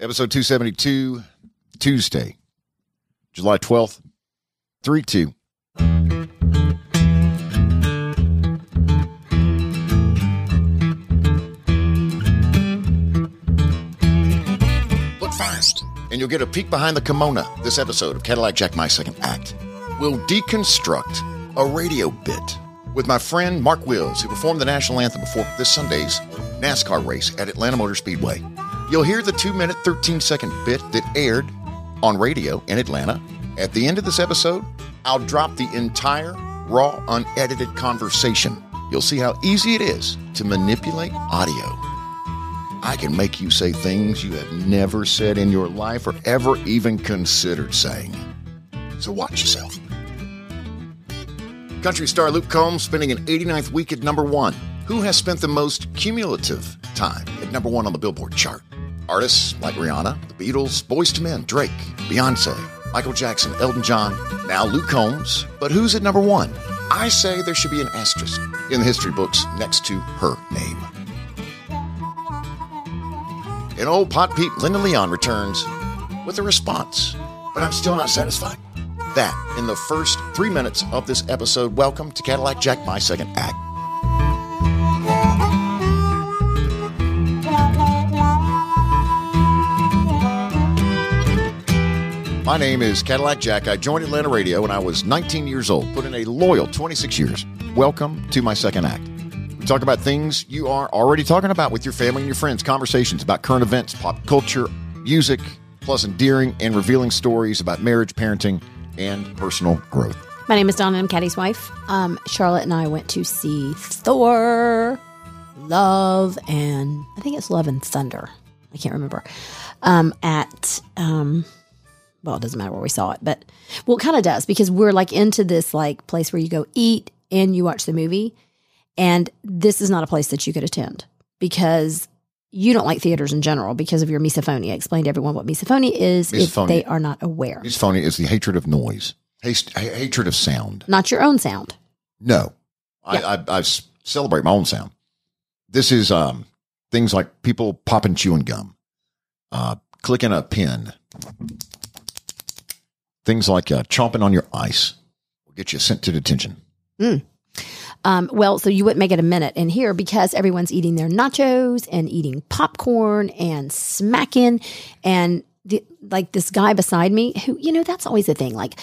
episode 272, Tuesday, July 12th, 3 2. Look fast, and you'll get a peek behind the kimono. This episode of Cadillac Jack My Second Act will deconstruct a radio bit with my friend Mark Wills, who performed the national anthem before this Sunday's NASCAR race at Atlanta Motor Speedway. You'll hear the 2 minute, 13 second bit that aired on radio in Atlanta. At the end of this episode, I'll drop the entire raw, unedited conversation. You'll see how easy it is to manipulate audio. I can make you say things you have never said in your life or ever even considered saying. So watch yourself. Country star Luke Combs spending an 89th week at number one. Who has spent the most cumulative time at number one on the Billboard chart? Artists like Rihanna, the Beatles, Boyz II Men, Drake, Beyonce, Michael Jackson, Elton John, now Luke Combs. But who's at number one? I say there should be an asterisk in the history books next to her name. And old pot peep Linda Leon returns with a response, but I'm still not satisfied. That in the first three minutes of this episode. Welcome to Cadillac Jack, my second act. My name is Cadillac Jack. I joined Atlanta Radio when I was 19 years old, put in a loyal 26 years. Welcome to my second act. We talk about things you are already talking about with your family and your friends, conversations about current events, pop culture, music, plus endearing and revealing stories about marriage, parenting, and personal growth. My name is Donna. I'm Caddy's wife. Um, Charlotte and I went to see Thor, Love, and I think it's Love and Thunder. I can't remember. Um, at um, well, it doesn't matter where we saw it, but well, it kind of does because we're like into this like place where you go eat and you watch the movie, and this is not a place that you could attend because you don't like theaters in general because of your misophonia. Explain to everyone what misophonia is Misophonia. if they are not aware. Misophonia is the hatred of noise, Haste, ha- hatred of sound. Not your own sound. No, Yeah. I, I, I celebrate my own sound. This is um, things like people popping chewing gum, uh, clicking a pen, things like uh, chomping on your ice will get you sent to detention. Um, well, so you wouldn't make it a minute in here because everyone's eating their nachos and eating popcorn and smacking. And the, like this guy beside me, who, you know, that's always the thing. Like,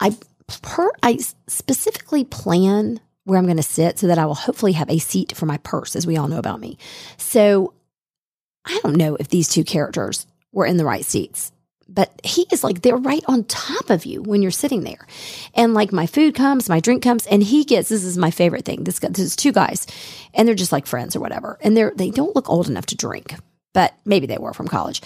I, per, I specifically plan where I'm going to sit so that I will hopefully have a seat for my purse, as we all know about me. So I don't know if these two characters were in the right seats, but he is like, they're right on top of you when you're sitting there. And like my food comes, my drink comes, and he gets this is my favorite thing. This guy, there's two guys, and they're just like friends or whatever. And they're they don't look old enough to drink, but maybe they were from college.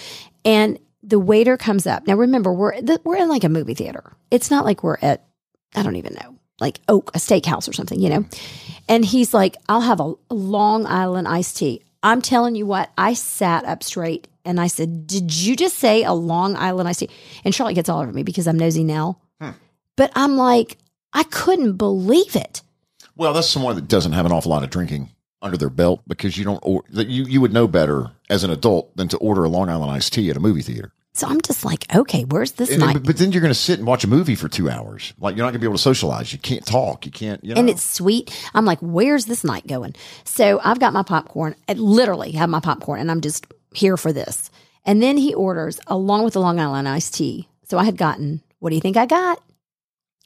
And the waiter comes up. Now remember, we're we're in like a movie theater. It's not like we're at I don't even know, like Oak, a steakhouse or something, you know. And he's like, I'll have a Long Island iced tea. I'm telling you what, I sat up straight and I said, Did you just say a Long Island iced tea? And Charlotte gets all over me because I'm nosy now. Hmm. But I'm like, I couldn't believe it. Well, that's someone that doesn't have an awful lot of drinking under their belt because you don't, or, that you, you would know better as an adult than to order a Long Island iced tea at a movie theater. So I'm just like, okay, where's this And night? then, but then you're going to sit and watch a movie for two hours. Like you're not going to be able to socialize. You can't talk. You can't, you know. and it's sweet. I'm like, where's this night going? So I've got my popcorn. I literally have my popcorn, and I'm just here for this. And then he orders along with the Long Island iced tea. So I had gotten, what do you think I got?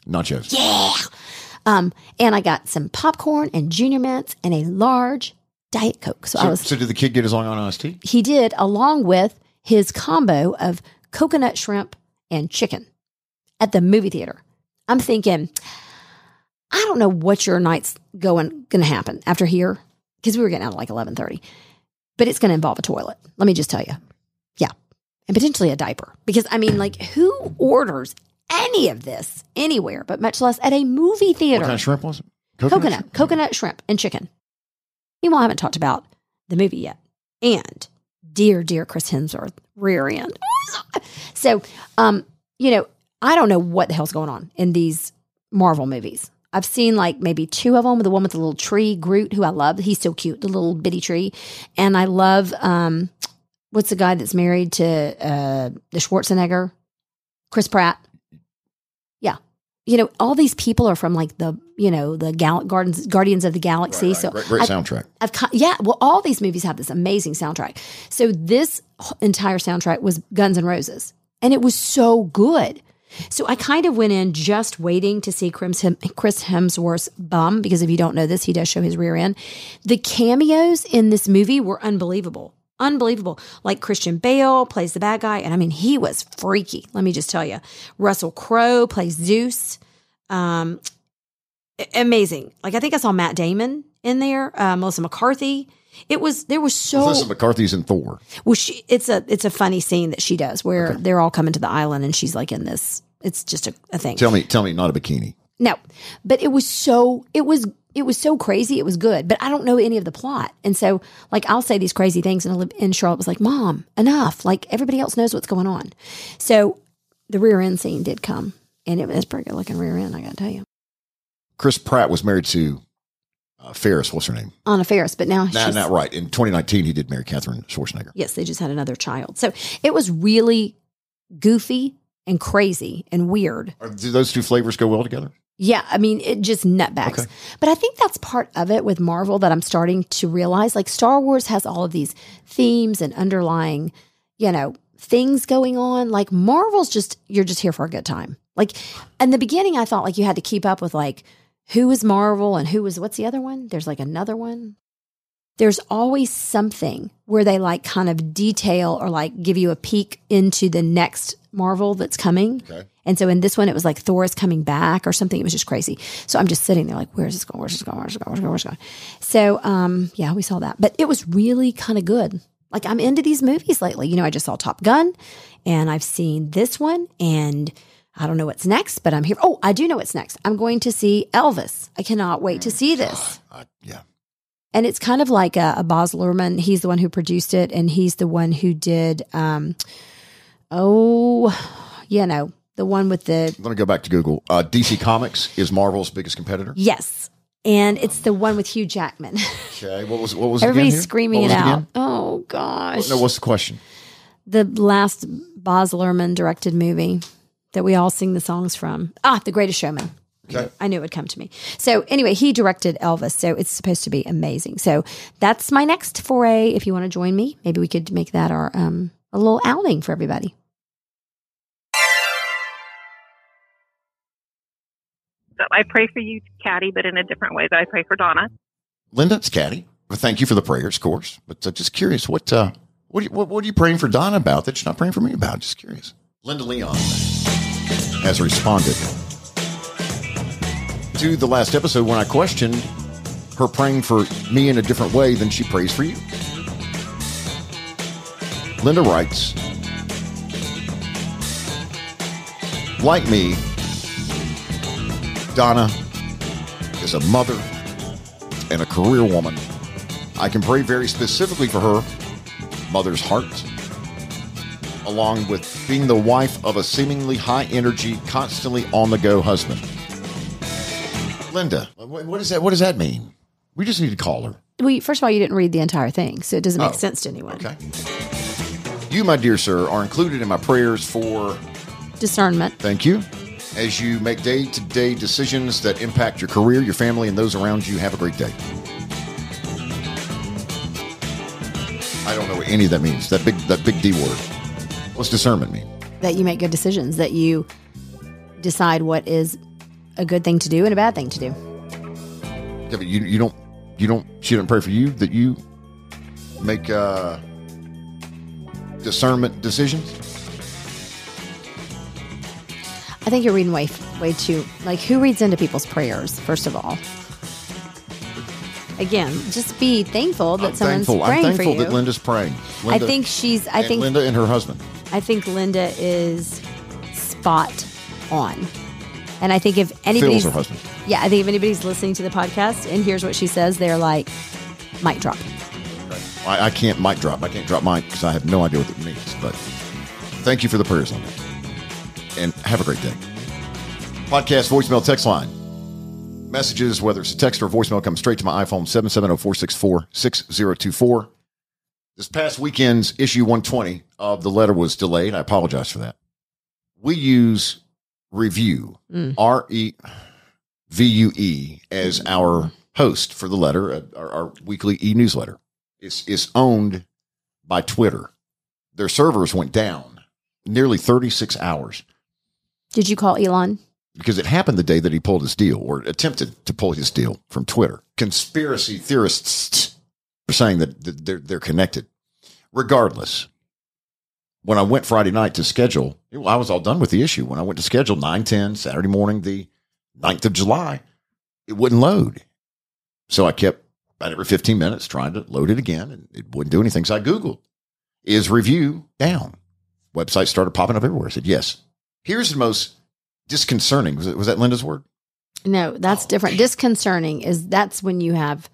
nachos. Yeah. Um, and I got some popcorn and junior mints and a large diet coke. So, I was so did the kid get his Long Island iced tea? he did along with his combo of coconut shrimp and chicken at the movie theater. I'm thinking, I don't know what your night's going going to happen after here because we were getting out at like 11:30. But it's going to involve a toilet. Let me just tell you. Yeah. And potentially a diaper because I mean like who orders any of this anywhere but much less at a movie theater? What kind of shrimp was it? coconut, shrimp? coconut shrimp, and chicken. Meanwhile, I haven't talked about the movie yet. And dear, dear Chris Hemsworth, rear end. so, um, you know, I don't know what the hell's going on in these Marvel movies. I've seen like maybe two of them. The one with the little tree, Groot, who I love. He's so cute, the little bitty tree. And I love um, what's the guy that's married to uh, the Schwarzenegger, Chris Pratt. Yeah, you know, all these people are from like the you know the Gal- Gardens Guardians of the Galaxy. So great, great I- soundtrack. I've yeah, well, all these movies have this amazing soundtrack. So this entire soundtrack was Guns N' Roses, and it was so good. So I kind of went in just waiting to see Chris Hemsworth's bum because if you don't know this, he does show his rear end. The cameos in this movie were unbelievable. Unbelievable. Like Christian Bale plays the bad guy, and I mean, he was freaky. Let me just tell you. Russell Crowe plays Zeus. Um, amazing. Like I think I saw Matt Damon in there, uh, Melissa McCarthy. It was there was so Melissa McCarthy's in Thor. well. She it's a it's a funny scene that she does where they're all coming to the island and she's like in this. It's just a, a thing. Tell me, tell me, not a bikini. No, but it was so it was it was so crazy. It was good, but I don't know any of the plot, and so like I'll say these crazy things, and, and Charlotte was like, "Mom, enough! Like everybody else knows what's going on." So the rear end scene did come, and it was pretty good looking rear end. I got to tell you, Chris Pratt was married to uh, Faris. What's her name? Anna Faris, but now Nah, she's not right. In 2019, he did marry Catherine Schwarzenegger. yes, they just had another child. So it was really goofy and crazy and weird. Are, do those two flavors go well together? Yeah, I mean, it just nutbags. Okay. But I think that's part of it with Marvel that I'm starting to realize. Like Star Wars has all of these themes and underlying, you know, things going on. Like Marvel's just you're just here for a good time. Like in the beginning, I thought like you had to keep up with like who is Marvel and who is what's the other one? There's like another one. There's always something where they like kind of detail or like give you a peek into the next Marvel that's coming. Okay. And so in this one, it was like Thor is coming back or something. It was just crazy. So I'm just sitting there like, where's this going? Where's this going? Where's this going? Where's this going? Where's this going? So um, yeah, we saw that. But it was really kind of good. Like I'm into these movies lately. You know, I just saw Top Gun and I've seen this one and I don't know what's next, but I'm here. Oh, I do know what's next. I'm going to see Elvis. I cannot wait to see this. Uh, yeah. And it's kind of like a, a Baz Luhrmann. He's the one who produced it, and he's the one who did, um, oh, you know, the one with the Let me go back to Google. Uh, DC Comics is Marvel's biggest competitor. yes, and it's the one with Hugh Jackman. Okay. What was what was Everybody's screaming it out. again? Oh gosh, No, what's the question? the last Baz Luhrmann directed movie that we all sing the songs from. Ah, The Greatest Showman. Okay. I knew it would come to me. So anyway, he directed Elvis, so it's supposed to be amazing. So that's my next foray. If you want to join me, maybe we could make that our um a little outing for everybody. So I pray for you, Caddy, but in a different way that I pray for Donna. Linda, it's Caddy. Well, thank you for the prayers, of course. But uh, just curious, what uh, what, are you, what what are you praying for Donna about that you're not praying for me about? Just curious. Linda Leon has responded to the last episode when I questioned her praying for me in a different way than she prays for you. Linda writes, like me, Donna is a mother and a career woman. I can pray very specifically for her mother's heart, along with being the wife of a seemingly high energy, constantly on the go husband. Linda, what does that what does that mean? We just need to call her. Well, first of all, you didn't read the entire thing, so it doesn't make Oh, sense to anyone. Okay. You, my dear sir, are included in my prayers for Discernment. thank you. As you make day to day decisions that impact your career, your family, and those around you, have a great day. I don't know what any of that means. That big that big D word. What's discernment mean? that you make good decisions, that you decide what is a good thing to do and a bad thing to do. Yeah, but you you don't you don't she didn't pray for you that you make uh discernment decisions? I think you're reading way way too like who reads into people's prayers first of all. Again, just be thankful that I'm someone's thankful. I'm thankful for you. that Linda's praying. I think she's. I think. Linda and her husband. I think Linda is spot on, and I think if anybody's, Phil's her husband. yeah, I think if anybody's listening to the podcast and hears what she says, they're like, mic drop. I, I can't mic drop. I can't drop mic because I have no idea what it means. But thank you for the prayers on that. And have a great day. Podcast voicemail text line. Messages, whether it's a text or voicemail, come straight to my iPhone 770 464 6024. This past weekend's issue 120 of the letter was delayed. I apologize for that. We use Revue, Mm. R E V U E, as our host for the letter, uh, our, our weekly e newsletter. It's, it's owned by Twitter. Their servers went down nearly 36 hours Did you call Elon? because it happened the day that he pulled his deal or attempted to pull his deal from Twitter. Conspiracy theorists saying that they're, they're connected. Regardless, when I went Friday night to schedule, I was all done with the issue. When I went to schedule 9 10, Saturday morning, the 9th of July, it wouldn't load. So I kept about every 15 minutes trying to load it again, and it wouldn't do anything. So I Googled, is Revue down? Websites started popping up everywhere. I said, yes. Here's the most disconcerting. Was, it, was that Linda's word? No, that's Oh, different. Disconcerting is that's when you have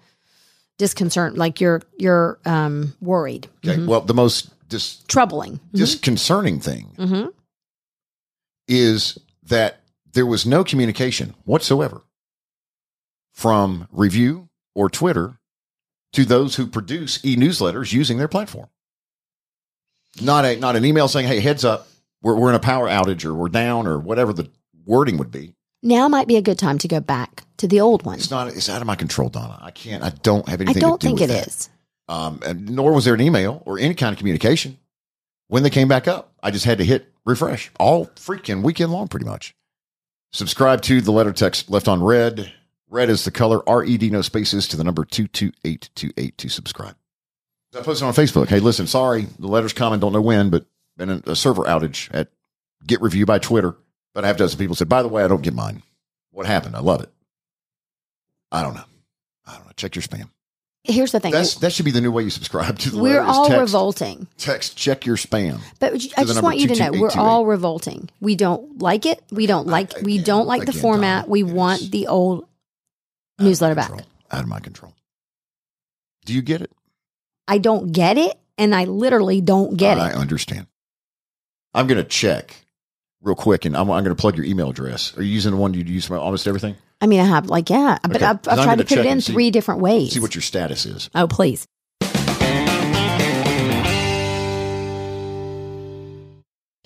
disconcern, like you're you're um worried, Okay. Mhm. Well, the most dis- troubling. disconcerting thing hmm is that there was no communication whatsoever from Revue or Twitter to those who produce e-newsletters using their platform. Not a not an email saying, "Hey, heads up, we're we're in a power outage or we're down or whatever the wording would be." Now might be a good time to go back to the old one. It's not. It's out of my control, Donna. I can't. I don't have anything. I don't to do think with it that. is. Um, and nor was there an email or any kind of communication when they came back up. I just had to hit refresh all freaking weekend long, pretty much. Subscribe to the letter text left on red. Red is the color. R E D no spaces to the number two two eight two eight to subscribe. I posted on Facebook. Hey, listen, sorry, the letter's coming. Don't know when, but been a, a server outage at Get Revue by Twitter. But I have dozen people said, by the way, I don't get mine. What happened? I love it. I don't know. I don't know. Check your spam. Here's the thing. That's that should be the new way you subscribe to the we're all text, revolting. Text check your spam. But I just want you to know we're all revolting. We don't like it. We don't like we again, don't like the format. We want the old newsletter back. Out of my control. Do you get it? I don't get it and I literally don't get I it. I understand. I'm going to check real quick, and I'm, I'm going to plug your email address. Are you using the one you use for almost everything? I mean I have like yeah, but Okay. I've, I've tried to put it in see- three different ways. See what your status is. oh please.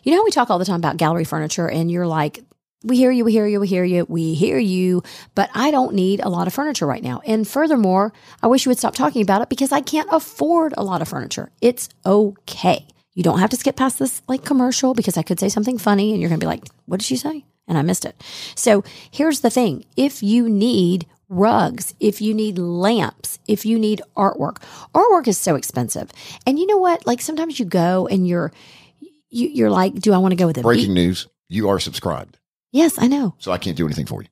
You know how we talk all the time about gallery furniture and you're like, we hear you, we hear you, we hear you, we hear you, but I don't need a lot of furniture right now. And furthermore, I wish you would stop talking about it because I can't afford a lot of furniture. It's okay. You don't have to skip past this like commercial because I could say something funny and you're going to be like, what did she say? And I missed it. So here's the thing. If you need rugs, if you need lamps, if you need artwork, artwork is so expensive. And you know what? Like sometimes you go and you're, you, you're like, do I want to go with a Breaking news: You are subscribed, Yes, I know. so I can't do anything for you.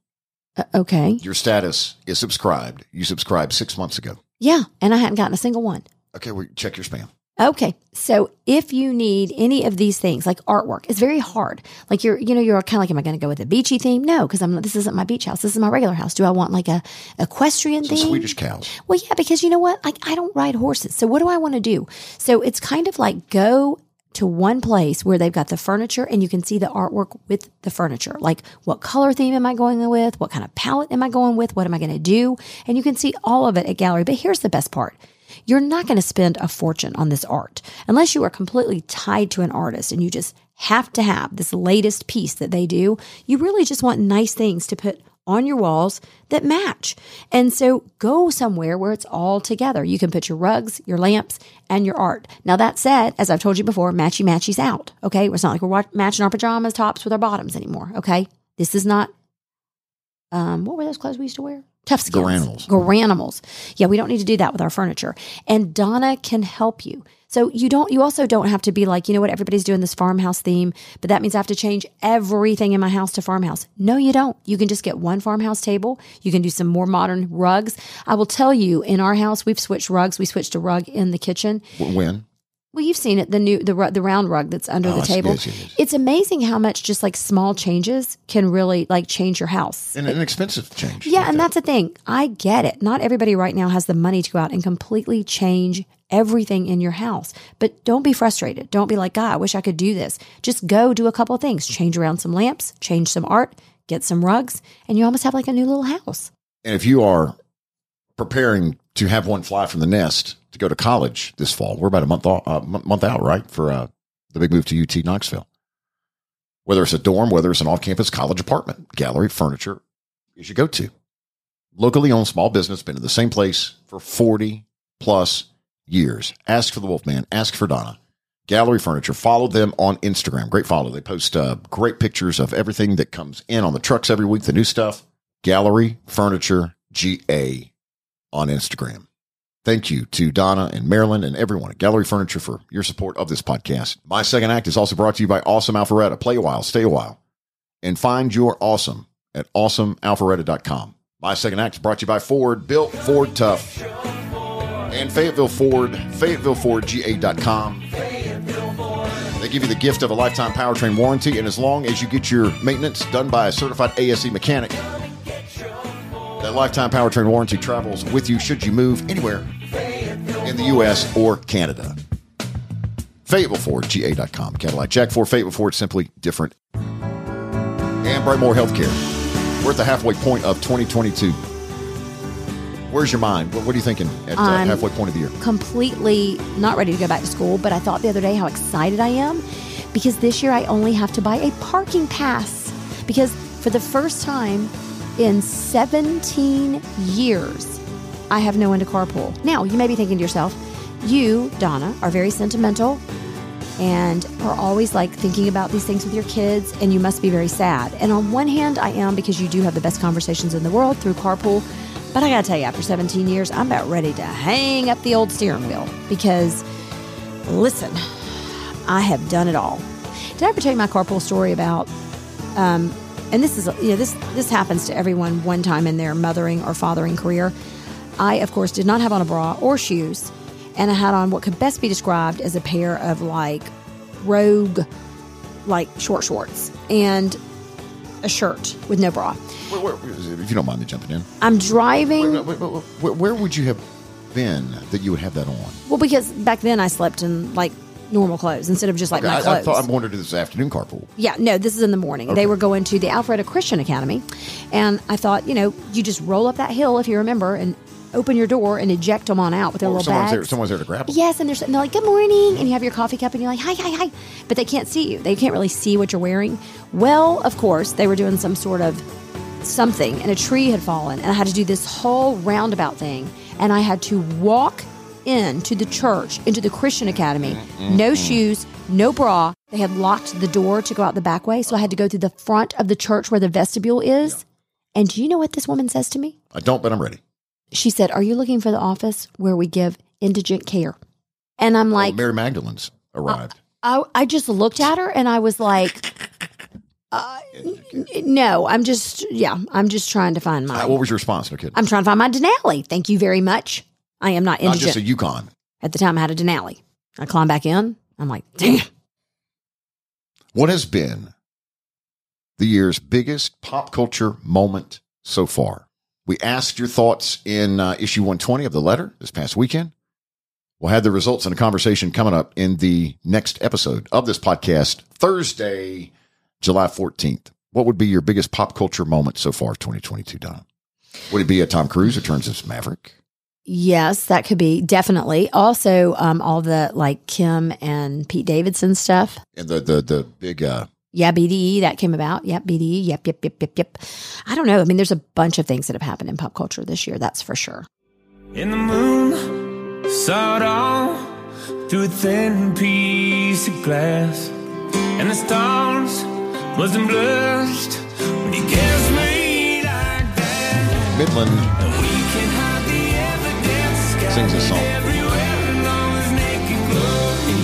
Uh, okay. Your status is subscribed. You subscribed six months ago. Yeah. And I hadn't gotten a single one. Okay, well, check your spam. Okay. So if you need any of these things, like artwork, it's very hard. Like you're, you know, you're kind of like, am I going to go with a beachy theme? No, because I'm, this isn't my beach house. This is my regular house. Do I want like a equestrian Some theme? Swedish cows. Well, yeah, because you know what? Like, I don't ride horses. So what do I want to do? So it's kind of like go to one place where they've got the furniture and you can see the artwork with the furniture. Like, what color theme am I going with? What kind of palette am I going with? What am I going to do? And you can see all of it at gallery. But here's the best part. You're not going to spend a fortune on this art unless you are completely tied to an artist and you just have to have this latest piece that they do. You really just want nice things to put on your walls that match. And so go somewhere where it's all together. You can put your rugs, your lamps, and your art. Now, that said, as I've told you before, matchy matchy's out. Okay. It's not like we're wa- matching our pajamas tops with our bottoms anymore. Okay. This is not, um, what were those clothes we used to wear? Tough skins. Garanimals. Garanimals. Yeah, we don't need to do that with our furniture. And Donna can help you. So you don't you also don't have to be like, you know what, everybody's doing this farmhouse theme, but that means I have to change everything in my house to farmhouse. No, you don't. You can just get one farmhouse table. You can do some more modern rugs. I will tell you, in our house, we've switched rugs. We switched a rug in the kitchen. When? Well, you've seen it, the new the the round rug that's under Oh, the table. Yes, yes, yes. It's amazing how much just like small changes can really like change your house. And an expensive change. Yeah, like and that. that's the thing. I get it. Not everybody right now has the money to go out and completely change everything in your house. But don't be frustrated. Don't be like, God, I wish I could do this. Just go do a couple of things. Change around some lamps, change some art, get some rugs, and you almost have like a new little house. And if you are preparing to have one fly from the nest to go to college this fall. We're about a month off, uh, month out, right, for uh, the big move to UT Knoxville. Whether it's a dorm, whether it's an off-campus college apartment, gallery furniture is your go-to. Locally owned small business, been in the same place for 40 plus years. Ask for the Wolfman. Ask for Donna. Gallery Furniture. Follow them on Instagram. Great follow. They post uh, great pictures of everything that comes in on the trucks every week, the new stuff. Gallery Furniture GA on Instagram. Thank you to Donna and Marilyn and everyone at Gallery Furniture for your support of this podcast. My second act is also brought to you by Awesome Alpharetta. Play a while, stay a while, and find your awesome at awesomealpharetta.com. My second act is brought to you by Ford, built Ford tough. And Fayetteville Ford, FayettevilleFordGA.com. They give you the gift of a lifetime powertrain warranty, and as long as you get your maintenance done by a certified ASE mechanic, that lifetime powertrain warranty travels with you should you move anywhere in the U.S. or Canada. FayettevilleFordGA.com. Cadillac Jack 4 Fayetteville Ford, simply different. And Brightmore Healthcare. We're at the halfway point of 2022. Where's your mind? What, what are you thinking at uh, I'm halfway point of the year? completely not ready to go back to school, but I thought the other day how excited I am because this year I only have to buy a parking pass because for the first time in 17 years, I have no one to carpool. Now, you may be thinking to yourself, you, Donna, are very sentimental and are always like thinking about these things with your kids, and you must be very sad. And on one hand, I am because you do have the best conversations in the world through carpool. But I gotta tell you, after 17 years, I'm about ready to hang up the old steering wheel because, listen, I have done it all. Did I ever tell you my carpool story about? Um, and this is you know this this happens to everyone one time in their mothering or fathering career. I of course did not have on a bra or shoes, and I had on what could best be described as a pair of like rogue, like short shorts and a shirt with no bra. Where, where, if you don't mind me jumping in, I'm driving. where, where- where- where would you have been that you would have that on? Well, because back then I slept in like normal clothes instead of just like my I, I clothes. thought I'm going to do this afternoon carpool. Yeah, no, this is in the morning. They were going to the Alpharetta Christian Academy. And I thought, you know, you just roll up that hill, if you remember, and open your door and eject them on out with their Or little someone's bags. there, someone's there to grab them. Yes, and they're, and they're like, good morning. And you have your coffee cup and you're like, hi, hi, hi. But they can't see you. They can't really see what you're wearing. Well, of course, they were doing some sort of something and a tree had fallen. And I had to do this whole roundabout thing. And I had to walk into the church, into the Christian Academy. No shoes, no bra. They had locked the door to go out the back way. So I had to go through the front of the church where the vestibule is. And do you know what this woman says to me? I don't, but I'm ready. She said, Are you looking for the office where we give indigent care? And I'm like, oh, Mary Magdalene's arrived. I, I just looked at her and I was like, uh, n- no, I'm just, yeah, I'm just trying to find my, Uh, what was your response? No kidding. I'm trying to find my Denali. Thank you very much. I am not Not just a Yukon. At the time, I had a Denali. I climbed back in. I'm like, damn. What has been the year's biggest pop culture moment so far? We asked your thoughts in uh, issue 120 of the letter this past weekend. We'll have the results and a conversation coming up in the next episode of this podcast, Thursday, July 14th. What would be your biggest pop culture moment so far of 2022, Don? Would it be a Tom Cruise returns as Maverick? Yes, that could be definitely. Also, um, all the like Kim and Pete Davidson stuff. And the the the big uh Yeah, BDE that came about. Yep, BDE. Yep, yep, yep, yep, yep. I don't know. I mean, there's a bunch of things that have happened in pop culture this year. That's for sure. In the moon, saw it all through a thin piece of glass. And the stars wasn't blushed when you kissed me like that. Midland Sings this song. Everywhere and all is naked glory.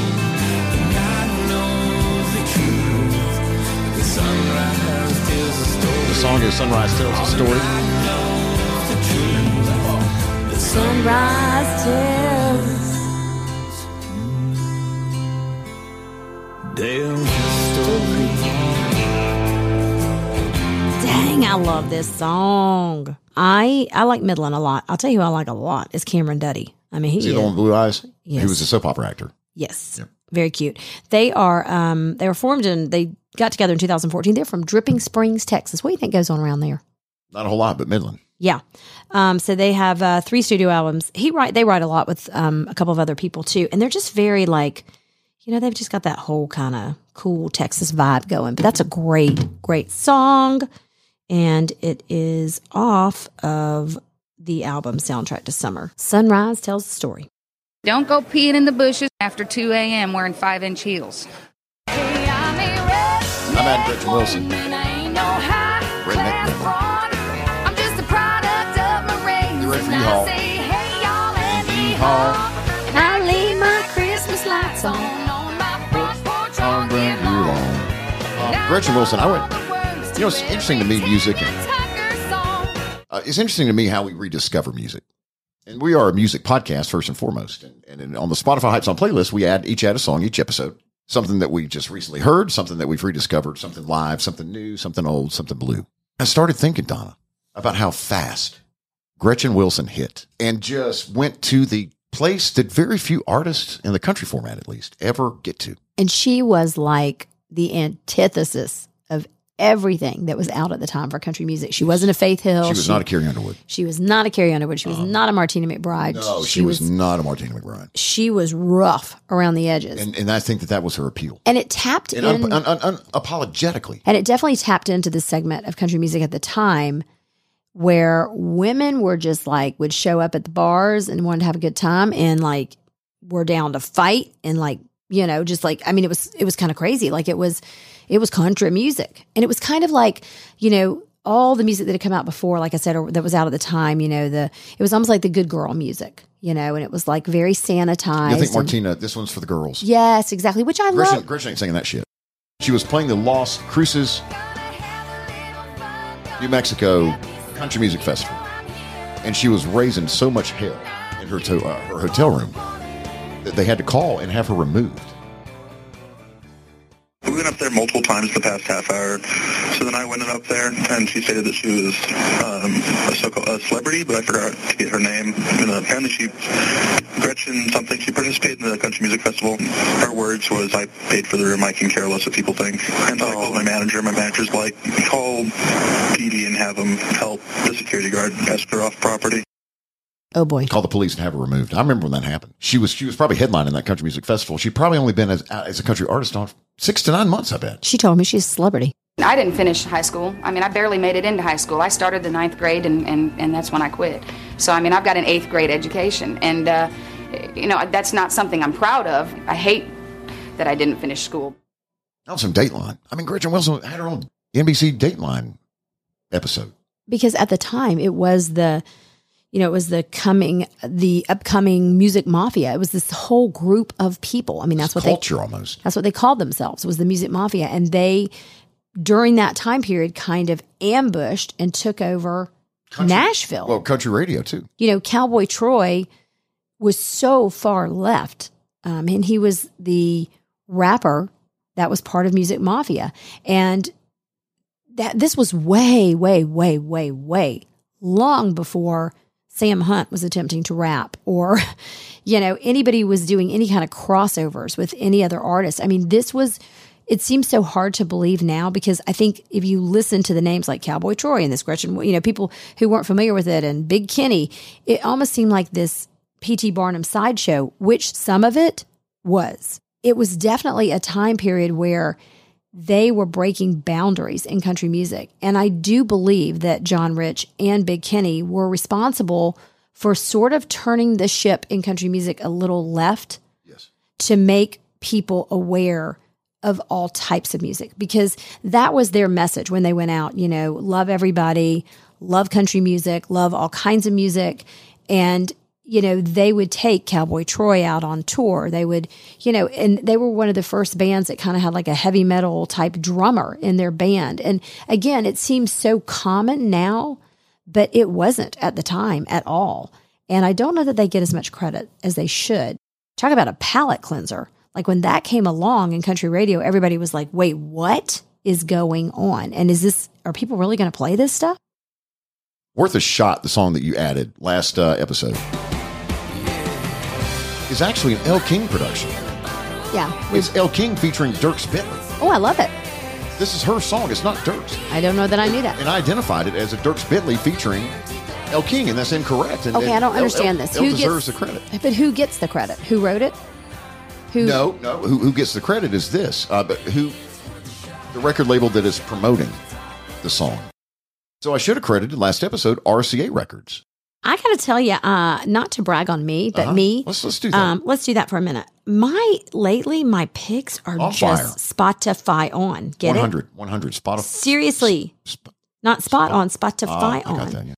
The night knows the truth. But the sunrise tells a song is Sunrise Tells a Story. the Sunrise tells. tells a story. Dang, I love this song. I I like Midland a lot. I'll tell you who I like a lot is Cameron Duddy. I mean, he See is, the one with blue eyes? He was a soap opera actor. yes, very cute. They are um they were formed in they got together in 2014. They're from Dripping Springs, Texas. What do you think goes on around there? Not a whole lot, but Midland. Yeah. Um, so they have uh, three studio albums. He write they write a lot with um, a couple of other people too, and they're just very like, you know, they've just got that whole kind of cool Texas vibe going. But that's a great, great song, and it is off of the album soundtrack to summer. Sunrise tells the story. Don't go peeing in the bushes after 2 a.m. wearing five inch heels. I'm at Gretchen Wilson. Redneck member. You ready for Yeehaw? Yeehaw. I leave my Christmas lights on. I'll bring you along. Uh, Gretchen Wilson, I went. You know, it's interesting to me, music, and uh, it's interesting to me how we rediscover music. And we are a music podcast first and foremost. And, and on the Spotify Hypes on playlist, we add each add a song each episode, something that we just recently heard, something that we've rediscovered, something live, something new, something old, something blue. I started thinking, Donna, about how fast Gretchen Wilson hit and just went to the place that very few artists in the country format, at least, ever get to. And she was like the antithesis of everything that was out at the time for country music. She wasn't a Faith Hill. She was not a Carrie Underwood. She was not a Carrie Underwood. She was uh-huh. not a Martina McBride. No, she, was, not a Martina McBride. She was rough around the edges, and, And, I think that that was her appeal. And it tapped And in, un, un, un, unapologetically. and it definitely tapped into the segment of country music at the time where women were just like would show up at the bars and wanted to have a good time and like were down to fight and like you know just like i mean it was it was kind of crazy like it was it was country music and it was kind of like you know all the music that had come out before like i said or that was out at the time you know the it was almost like the good girl music you know and it was like very sanitized I think and- Martina, this one's for the girls. yes exactly which i Gretchen, love Gretchen ain't singing that shit. She was playing the Las Cruces, New Mexico Country Music Festival. And she was raising so much hell in her, to, uh, her hotel room they had to call and have her removed. We went up there multiple times the past half hour. So then I went up there, and she stated that she was um, a, so-called, a celebrity, but I forgot to get her name. And uh, apparently she, Gretchen something, she participated in the country music festival. Her words was, I paid for the room, I can care less what people think. And so I called my manager. My manager's like, call PD and have them help the security guard escort her off property. Oh boy Call the police and have her removed. I remember when that happened. She was she was probably headlining that country music festival. She'd probably only been as, as a country artist on six to nine months, I bet. she told me she's a celebrity I didn't finish high school. I mean, I barely made it into high school. I started the ninth grade, and, and, and that's when I quit. So, I mean, I've got an eighth grade education. And, uh, you know, that's not something I'm proud of. I hate that I didn't finish school. On some Dateline. I mean, Gretchen Wilson had her own NBC Dateline episode. because at the time it was the you know it was the coming the upcoming music mafia it was this whole group of people i mean that's what they Culture almost. that's what they called themselves was the music mafia and they during that time period kind of ambushed and took over nashville Well, country radio too. you know, Cowboy Troy was so far left. Um, and he was the rapper that was part of Music Mafia. And that this was way, way, way, way, way long before Sam Hunt was attempting to rap or, you know, anybody was doing any kind of crossovers with any other artist. I mean, this was it seems so hard to believe now because I think if you listen to the names like Cowboy Troy and this Gretchen, you know, people who weren't familiar with it and Big Kenny, it almost seemed like this P.T. Barnum sideshow, which some of it was. It was definitely a time period where they were breaking boundaries in country music. And I do believe that John Rich and Big Kenny were responsible for sort of turning the ship in country music a little left Yes. to make people aware of all types of music because that was their message when they went out, you know, love everybody, love country music, love all kinds of music. And, you know, they would take Cowboy Troy out on tour. They would, you know, and they were one of the first bands that kind of had like a heavy metal type drummer in their band. And again, it seems so common now, but it wasn't at the time at all. And I don't know that they get as much credit as they should. Talk about a palate cleanser. Like when that came along in country radio, everybody was like, wait, what is going on? And is this, are people really going to play this stuff? Worth a Shot, the song that you added last uh, episode, is actually an Elle King production. Yeah. It's Elle King featuring Dierks Bentley. Oh, I love it. This is her song. It's not Dierks. I don't know that I knew that. And I identified it as a Dierks Bentley featuring Elle King, and that's incorrect. And, Okay, and I don't understand El- this. El Who deserves gets the credit. But who gets the credit? Who wrote it? Who? No, no. Who, who gets the credit is this, uh, but who the record label that is promoting the song. So I should have credited last episode RCA Records. I gotta tell you, uh, not to brag on me, but Uh-huh. me. Let's let's do that. Um, let's do that for a minute. My lately, my picks are On just Spotify on. Get 100, 100 Spotify. Seriously, Sp- not spot Spot- on, Spotify got on. that, yeah.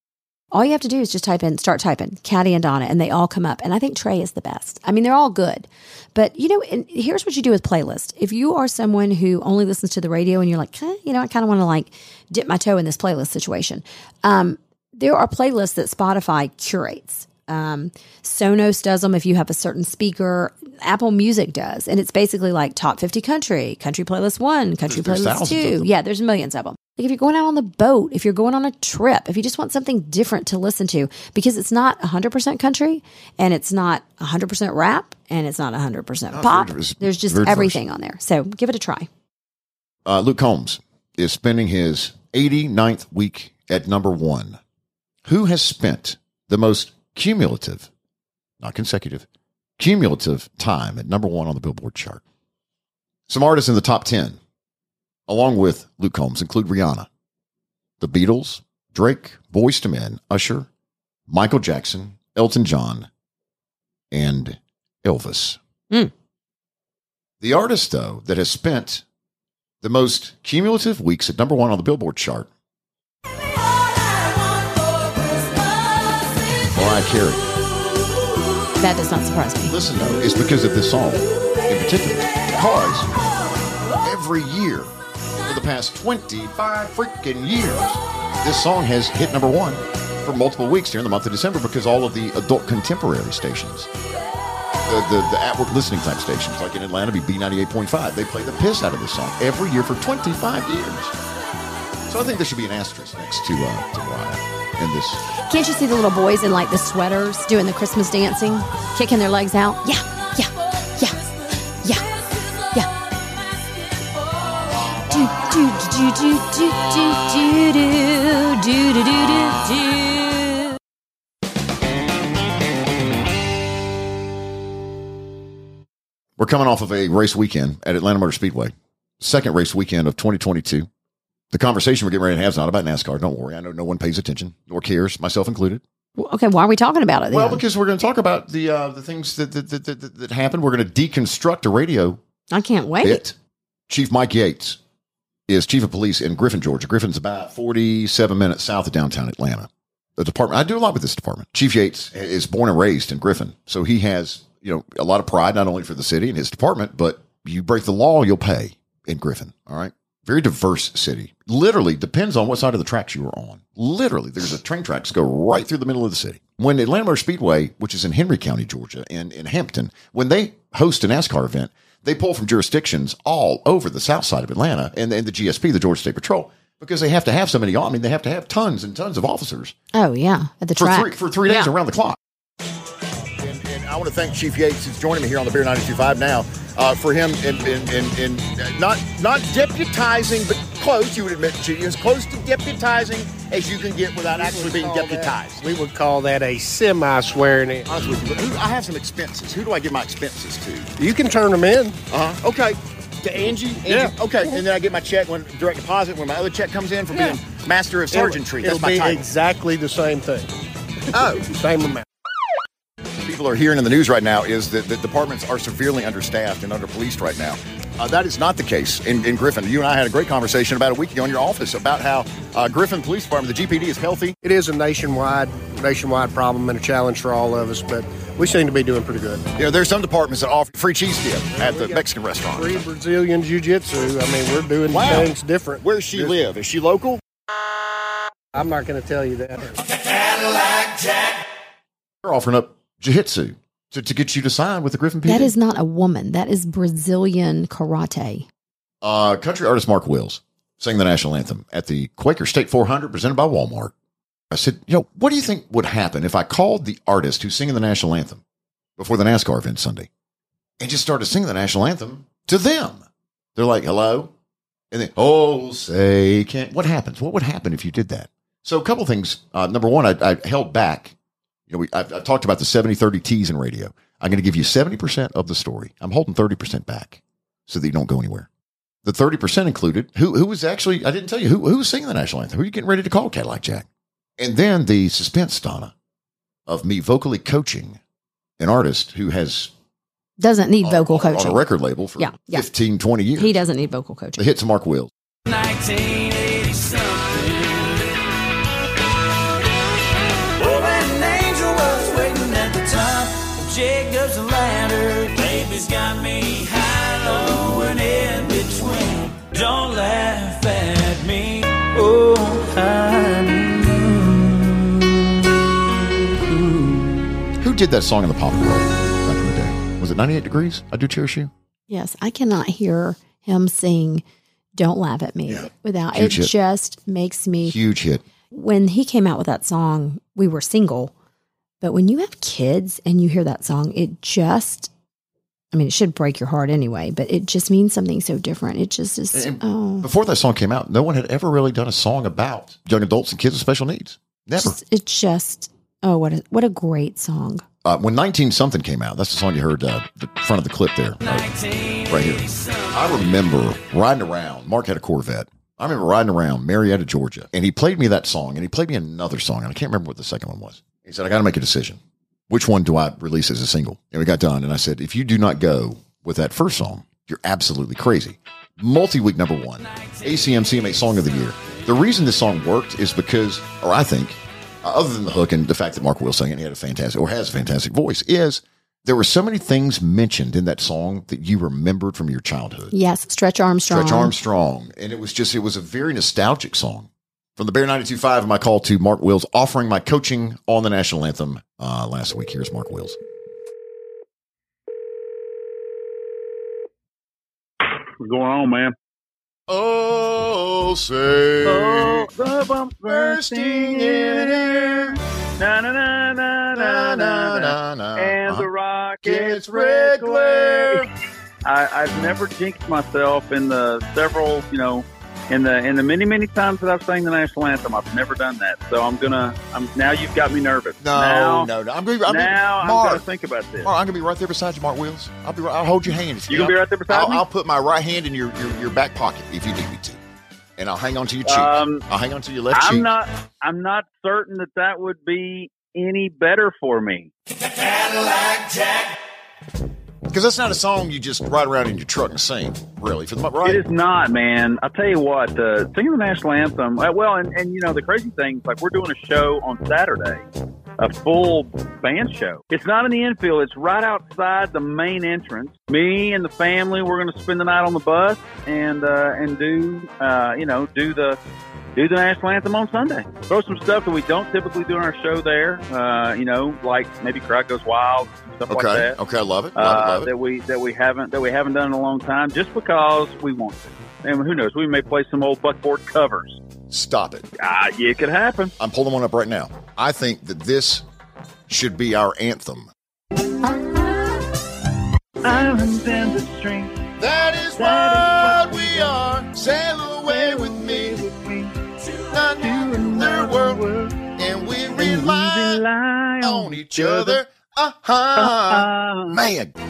All you have to do is just type in, start typing Caddy and Donna, and they all come up. And I think Trey is the best. I mean, they're all good. But, you know, and here's what you do with playlist. If you are someone who only listens to the radio and you're like, eh, you know, I kind of want to like dip my toe in this playlist situation, um, there are playlists that Spotify curates. Um, Sonos does them if you have a certain speaker. Apple Music does. And it's basically like top 50 country, country playlist one, country There's- there's playlist of two. Yeah, there's millions of them. Like if you're going out on the boat, if you're going on a trip, if you just want something different to listen to, because it's not 100% country and it's not 100% rap and it's not 100% No, it's pop. There's just everything on there. So give it a try. Uh, Luke Combs is spending his 89th week at number one. Who has spent the most cumulative, not consecutive, cumulative time at number one on the Billboard chart? Some artists in the top 10, along with Luke Combs, include Rihanna, the Beatles, Drake, Boyz II Men, Usher, Michael Jackson, Elton John, and Elvis. Hmm. The artist, though, that has spent the most cumulative weeks at number one on the Billboard chart. Mariah Carey. That does not surprise me. Listen, though, it's because of this song in particular. Because every year for the past 25 freaking years, this song has hit number one for multiple weeks during the month of December because all of the adult contemporary stations, the, the, the at-work listening type stations, like in Atlanta, be B98.5, they play the piss out of this song every year for 25 years. So I think there should be an asterisk next to, uh, to Mariah in this. Can't you see the little boys in like the sweaters doing the Christmas dancing, kicking their legs out? Yeah, yeah, yeah, yeah, yeah. Do do do do do do do do do do do do. We're coming off of a race weekend at Atlanta Motor Speedway, second race weekend of 2022. The conversation we're getting ready to have is not about NASCAR. Don't worry. I know no one pays attention nor cares, myself included. Okay, why are we talking about it? Then? Well, because we're going to talk about the uh, the things that that, that, that that happened. We're going to deconstruct a radio I can't wait. hit. Chief Mike Yates is chief of police in Griffin, Georgia. Griffin's about 47 minutes south of downtown Atlanta. The department, I do a lot with this department. Chief Yates is born and raised in Griffin. So he has, you know, a lot of pride, not only for the city and his department, but you break the law, you'll pay in Griffin. All right. Very diverse city. Literally depends on what side of the tracks you are on. Literally, there's a train tracks go right through the middle of the city. When Atlanta Motor Speedway, which is in Henry County, Georgia, and in Hampton, when they host a NASCAR event, they pull from jurisdictions all over the south side of Atlanta and, and the GSP, the Georgia State Patrol, because they have to have so many. I mean, they have to have tons and tons of officers Oh yeah, at the for track three for three days Yeah. around the clock. I want to thank Chief Yates, who's joining me here on the Beer 92.5 now, uh, for him in, in, in, in not not deputizing, but close. You would admit, Chief, as close to deputizing as you can get without actually being Call that- deputized. we would call that a semi swearing in. Honest with you, who, I have some expenses. Who do I give my expenses to? You can turn them in. Uh huh. Okay. To Angie? Angie? Yeah. Okay. And then I get my check when direct deposit when my other check comes in for Yeah. being master of sergeantry. It'll, That's my be title. exactly the same thing. oh. Same amount. People are hearing in the news right now is that the departments are severely understaffed and underpoliced right now. Uh, that is not the case in, in Griffin. You and I had a great conversation about a week ago in your office about how uh, Griffin Police Department, the GPD, is healthy. It is a nationwide nationwide problem and a challenge for all of us, but we seem to be doing pretty good. Yeah, there's some departments that offer free cheese dip at the Mexican restaurant. Free Brazilian Jiu Jitsu. I mean, we're doing Wow. things different. Where does she live? Is she local? I'm not going to tell you that. They're offering up jiu-jitsu to, to get you to sign with the Griffin PD. That is not a woman. That is Brazilian karate. uh, country artist Mark Wills sang the national anthem at the Quaker State 400 presented by Walmart. I said, you know, what do you think would happen if I called the artist who's singing the national anthem before the NASCAR event Sunday and just started singing the national anthem to them? They're like, hello? And then, oh, say, can't, what happens? What would happen if you did that? So a couple things. Uh, number one, I, I held back. You know, we, I've, I've talked about the 70 30 T's in radio. I'm going to give you 70% of the story. I'm holding 30% back so that you don't go anywhere. The 30% included who, who was actually, I didn't tell you, who, who was singing the national anthem? Who are you getting ready to call Cadillac Jack? And then the suspense, Donna, of me vocally coaching an artist who has Doesn't need on- vocal coaching. on a record label for Yeah, yeah. 15, 20 years. He doesn't need vocal The coaching. hits of Mark Wills. 1980 got me high, low, and in between. Don't laugh at me. Oh, honey. Who did that song in the pop world back in the day? Was it 98 Degrees? I do cherish you. Yes, I cannot hear him sing "Don't Laugh at Me" Yeah. without Huge it. hit. Just makes me. Huge hit. When he came out with that song, we were single, but when you have kids and you hear that song, it just. I mean, it should break your heart anyway, but it just means something so different. It just is. And- oh, Before that song came out, no one had ever really done a song about young adults and kids with special needs. Never. just, it just. Oh, what a what a great song! Uh, when 19 something came out, that's the song you heard, uh, the front of the clip there, uh, right here. I remember riding around. Mark had a Corvette. I remember riding around Marietta, Georgia, and he played me that song, and he played me another song, and I can't remember what the second one was. He said, I got to make a decision. Which one do I release as a single? And we got done, and I said, if you do not go with that first song, you're absolutely crazy. Multi week number one, ACM CMA Song of the Year. The reason this song worked is because, or I think, uh, other than the hook and the fact that Mark Will sang it, and he had a fantastic or has a fantastic voice, is there were so many things mentioned in that song that you remembered from your childhood. Yes, Stretch Armstrong. Stretch Armstrong, and it was just it was a very nostalgic song. From the Bear 92.5, my call to Mark Wills, offering my coaching on the national anthem uh, last week. Here's Mark Wills. What's going on, man? Oh, say, Oh, the bump bursting in air. Na na na na na na na. na, And Uh-huh. the rocket's red glare. I, I've never jinxed myself in the several, you know, in the in the many many times that I've sang the national anthem. I've never done that, so I'm gonna. I'm now. You've got me nervous. No, now, no, no. I'm going to be, now I'm Mark, gonna think about this. Mark, I'm going to be right there beside you, Mark Wills. I'll be right, I'll hold your hand. You gonna be right there beside I'll, me? I'll put my right hand in your, your, your back pocket if you need me to. And I'll hang on to your cheek. Um, I'll hang on to your left I'm cheek. not. I'm not certain that that would be any better for me. Because that's not a song you just ride around in your truck and sing, really. For the right? It is not, man. I'll tell you what, uh, singing the national anthem, uh, well, and, and, you know, the crazy thing, is like, we're doing a show on Saturday, a full band show. It's not in the infield, it's right outside the main entrance. Me and the family, we're going to spend the night on the bus and, uh, and do, uh, you know, do the, do the national anthem on Sunday. Throw some stuff that we don't typically do on our show there, uh, you know, like maybe Crowd Goes Wild, stuff like Okay. that Okay. I love it. Love it. uh, Love it. that we that we haven't that we haven't done in a long time, just because we want to. And who knows? We may play some old buckboard covers. Stop it. Ah, yeah, it could happen. I'm pulling one up right now. I think that this should be our anthem. Islands and the stream. That is That what we are. Sail away with me to another world, and we rely Rely on each other. Uh huh. Uh, Man, be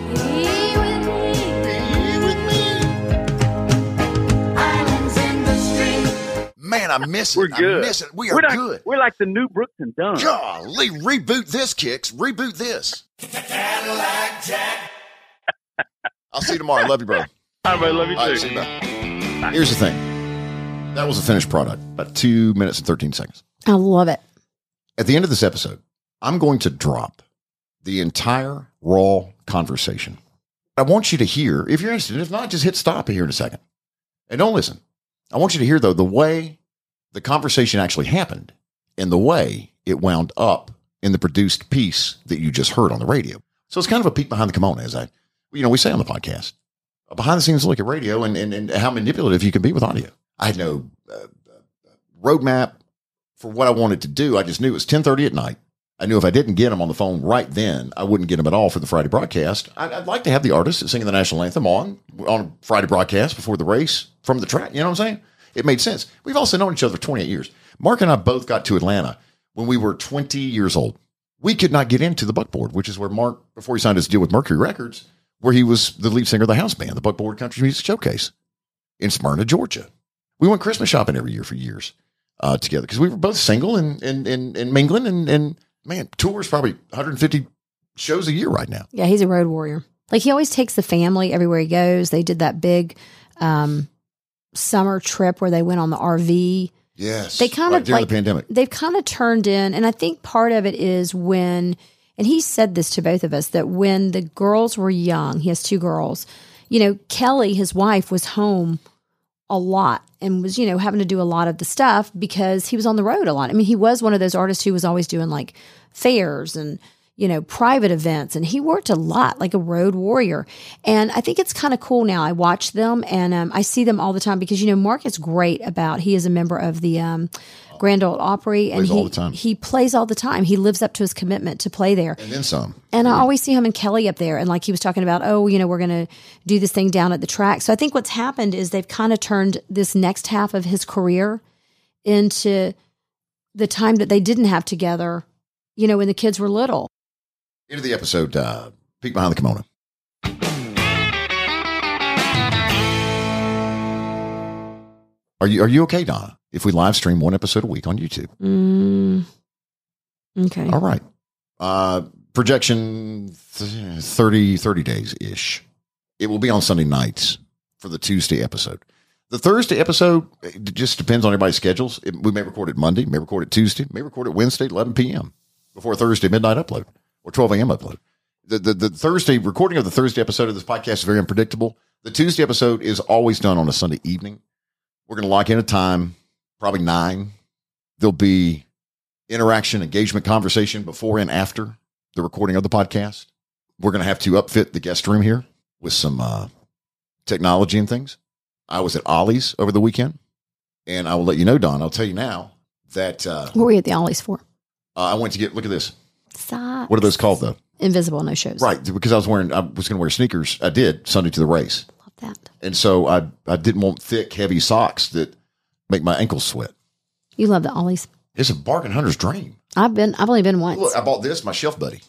with me. Man, I miss it. We're good. I miss it. We are we're like, good. We're like the new Brooks and Dunn. Golly, reboot this, kicks. Reboot this. I'll see you tomorrow. Love you, brother. All right, love you All right, too. see you, bye. Here's the thing. That was a finished product. About two minutes and 13 seconds. I love it. At the end of this episode, I'm going to drop the entire raw conversation. I want you to hear, if you're interested, if not, just hit stop here in a second. And don't listen. I want you to hear, though, the way the conversation actually happened and the way it wound up in the produced piece that you just heard on the radio. So it's kind of a peek behind the kimono, as I, you know, we say on the podcast, a behind the scenes look at radio and, and, and how manipulative you can be with audio. I had no uh, roadmap for what I wanted to do. I just knew it was 1030 at night. I knew if I didn't get him on the phone right then, I wouldn't get him at all for the Friday broadcast. I'd, like to have the artist singing the national anthem on on Friday broadcast before the race from the track. You know what I'm saying? It made sense. We've also known each other for 28 years. Mark and I both got to Atlanta when we were 20 years old. We could not get into the Buckboard, which is where Mark, before he signed his deal with Mercury Records, where he was the lead singer of the house band, the Buckboard Country Music Showcase in Smyrna, Georgia. We went Christmas shopping every year for years uh, together because we were both single and and and, and mingling and and man, tours probably 150 shows a year right now. Yeah, he's a road warrior. Like he always takes the family everywhere he goes. They did that big um, summer trip where they went on the RV. Yes, They kind right of during like the pandemic. they've kind of turned in, and I think part of it is when, and he said this to both of us that when the girls were young, he has two girls. You know, Kelly, his wife, was home a lot and was you know having to do a lot of the stuff because he was on the road a lot. I mean, he was one of those artists who was always doing like fairs and you know private events, and he worked a lot like a road warrior. And I think it's kind of cool now. I watch them and um, I see them all the time because you know Mark is great about. He is a member of the um, Grand Ole Opry, and Plays he all the time. he plays all the time. He lives up to his commitment to play there. And then some. And I always see him and Kelly up there. And like he was talking about, oh, you know, we're going to do this thing down at the track. So I think what's happened is they've kind of turned this next half of his career into the time that they didn't have together, you know, when the kids were little. Into the episode, uh, peek behind the kimono. Are you are you okay, Donna? If we live stream one episode a week on YouTube, Mm, okay. all right. Uh, projection th- 30, 30 days ish. It will be on Sunday nights for the Tuesday episode. The Thursday episode it just depends on everybody's schedules. It, we may record it Monday, may record it Tuesday, may record it Wednesday, 11 p.m. before Thursday midnight upload or 12 a.m. upload. The, the, the Thursday recording of the Thursday episode of this podcast is very unpredictable. The Tuesday episode is always done on a Sunday evening. We're going to lock in a time, probably nine. There'll be interaction, engagement, conversation before and after the recording of the podcast. We're going to have to upfit the guest room here with some uh, technology and things. I was at Ollie's over the weekend, and I will let you know, Don. I'll tell you now that uh, What were you at the Ollies for? I went to get. Look at this. Socks. What are those called, though? Invisible no shows. Right, because I was wearing. I was going to wear sneakers. I did Sunday to the race, Love that. and so I I didn't want thick, heavy socks that make my ankles sweat. You love the Ollies. It's a bargain hunter's dream. I've been, I've only been once. Look, I bought this, my shelf buddy.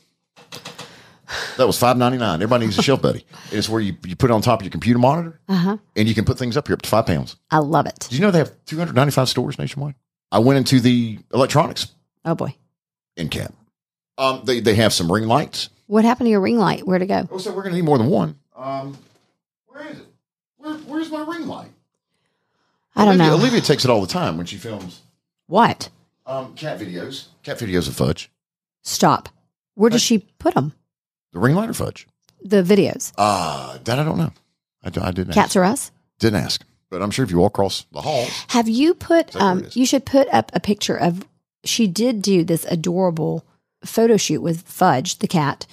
That was five ninety nine. Everybody needs a shelf buddy. It's where you, you put it on top of your computer monitor, Uh-huh. and you can put things up here up to five pounds. I love it. Do you know they have two hundred ninety five stores nationwide? I went into the electronics Oh boy. In cap. Um, they they have some ring lights. What happened to your ring light? Where'd it go? Oh, so we're gonna need more than one. Um, where is it? Where, where's my ring light? I don't Olivia, know. Olivia takes it all the time when she films What? um, cat videos. Cat videos of fudge. Stop. Where does she put them? The ring light or fudge? The videos. Ah, that I don't know. I, d- I didn't Cats ask. are us. Didn't ask. But I'm sure if you walk across the hall, Have you put? Um, it is? you should put up a picture of. She did do this adorable photo shoot with Fudge the cat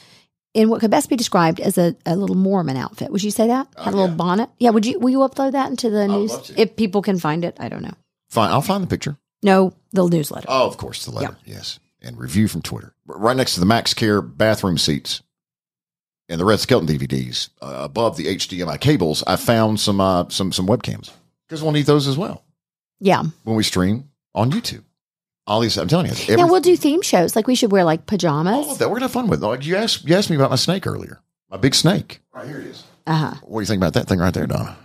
in what could best be described as a, a little Mormon outfit. Would you say that? Oh, Had a little yeah. bonnet. Yeah. Would you? Will you upload that into the would news love to. if people can find it? I don't know. fine. I'll find the picture. No, the newsletter. Oh, of course, the letter. Yes. And review from Twitter. Right next to the Max Care bathroom seats and the Red Skelton DVDs, uh, above the HDMI cables, I found some uh, some some webcams because we'll need those as well yeah. when we stream on YouTube. All these, I'm telling you, every, yeah. We'll do theme shows. Like we should wear like pajamas. all of that. We're gonna have fun with. Like you asked, you asked me about my snake earlier. My big snake. Right here it is. Uh huh. What do you think about that thing right there, Donna?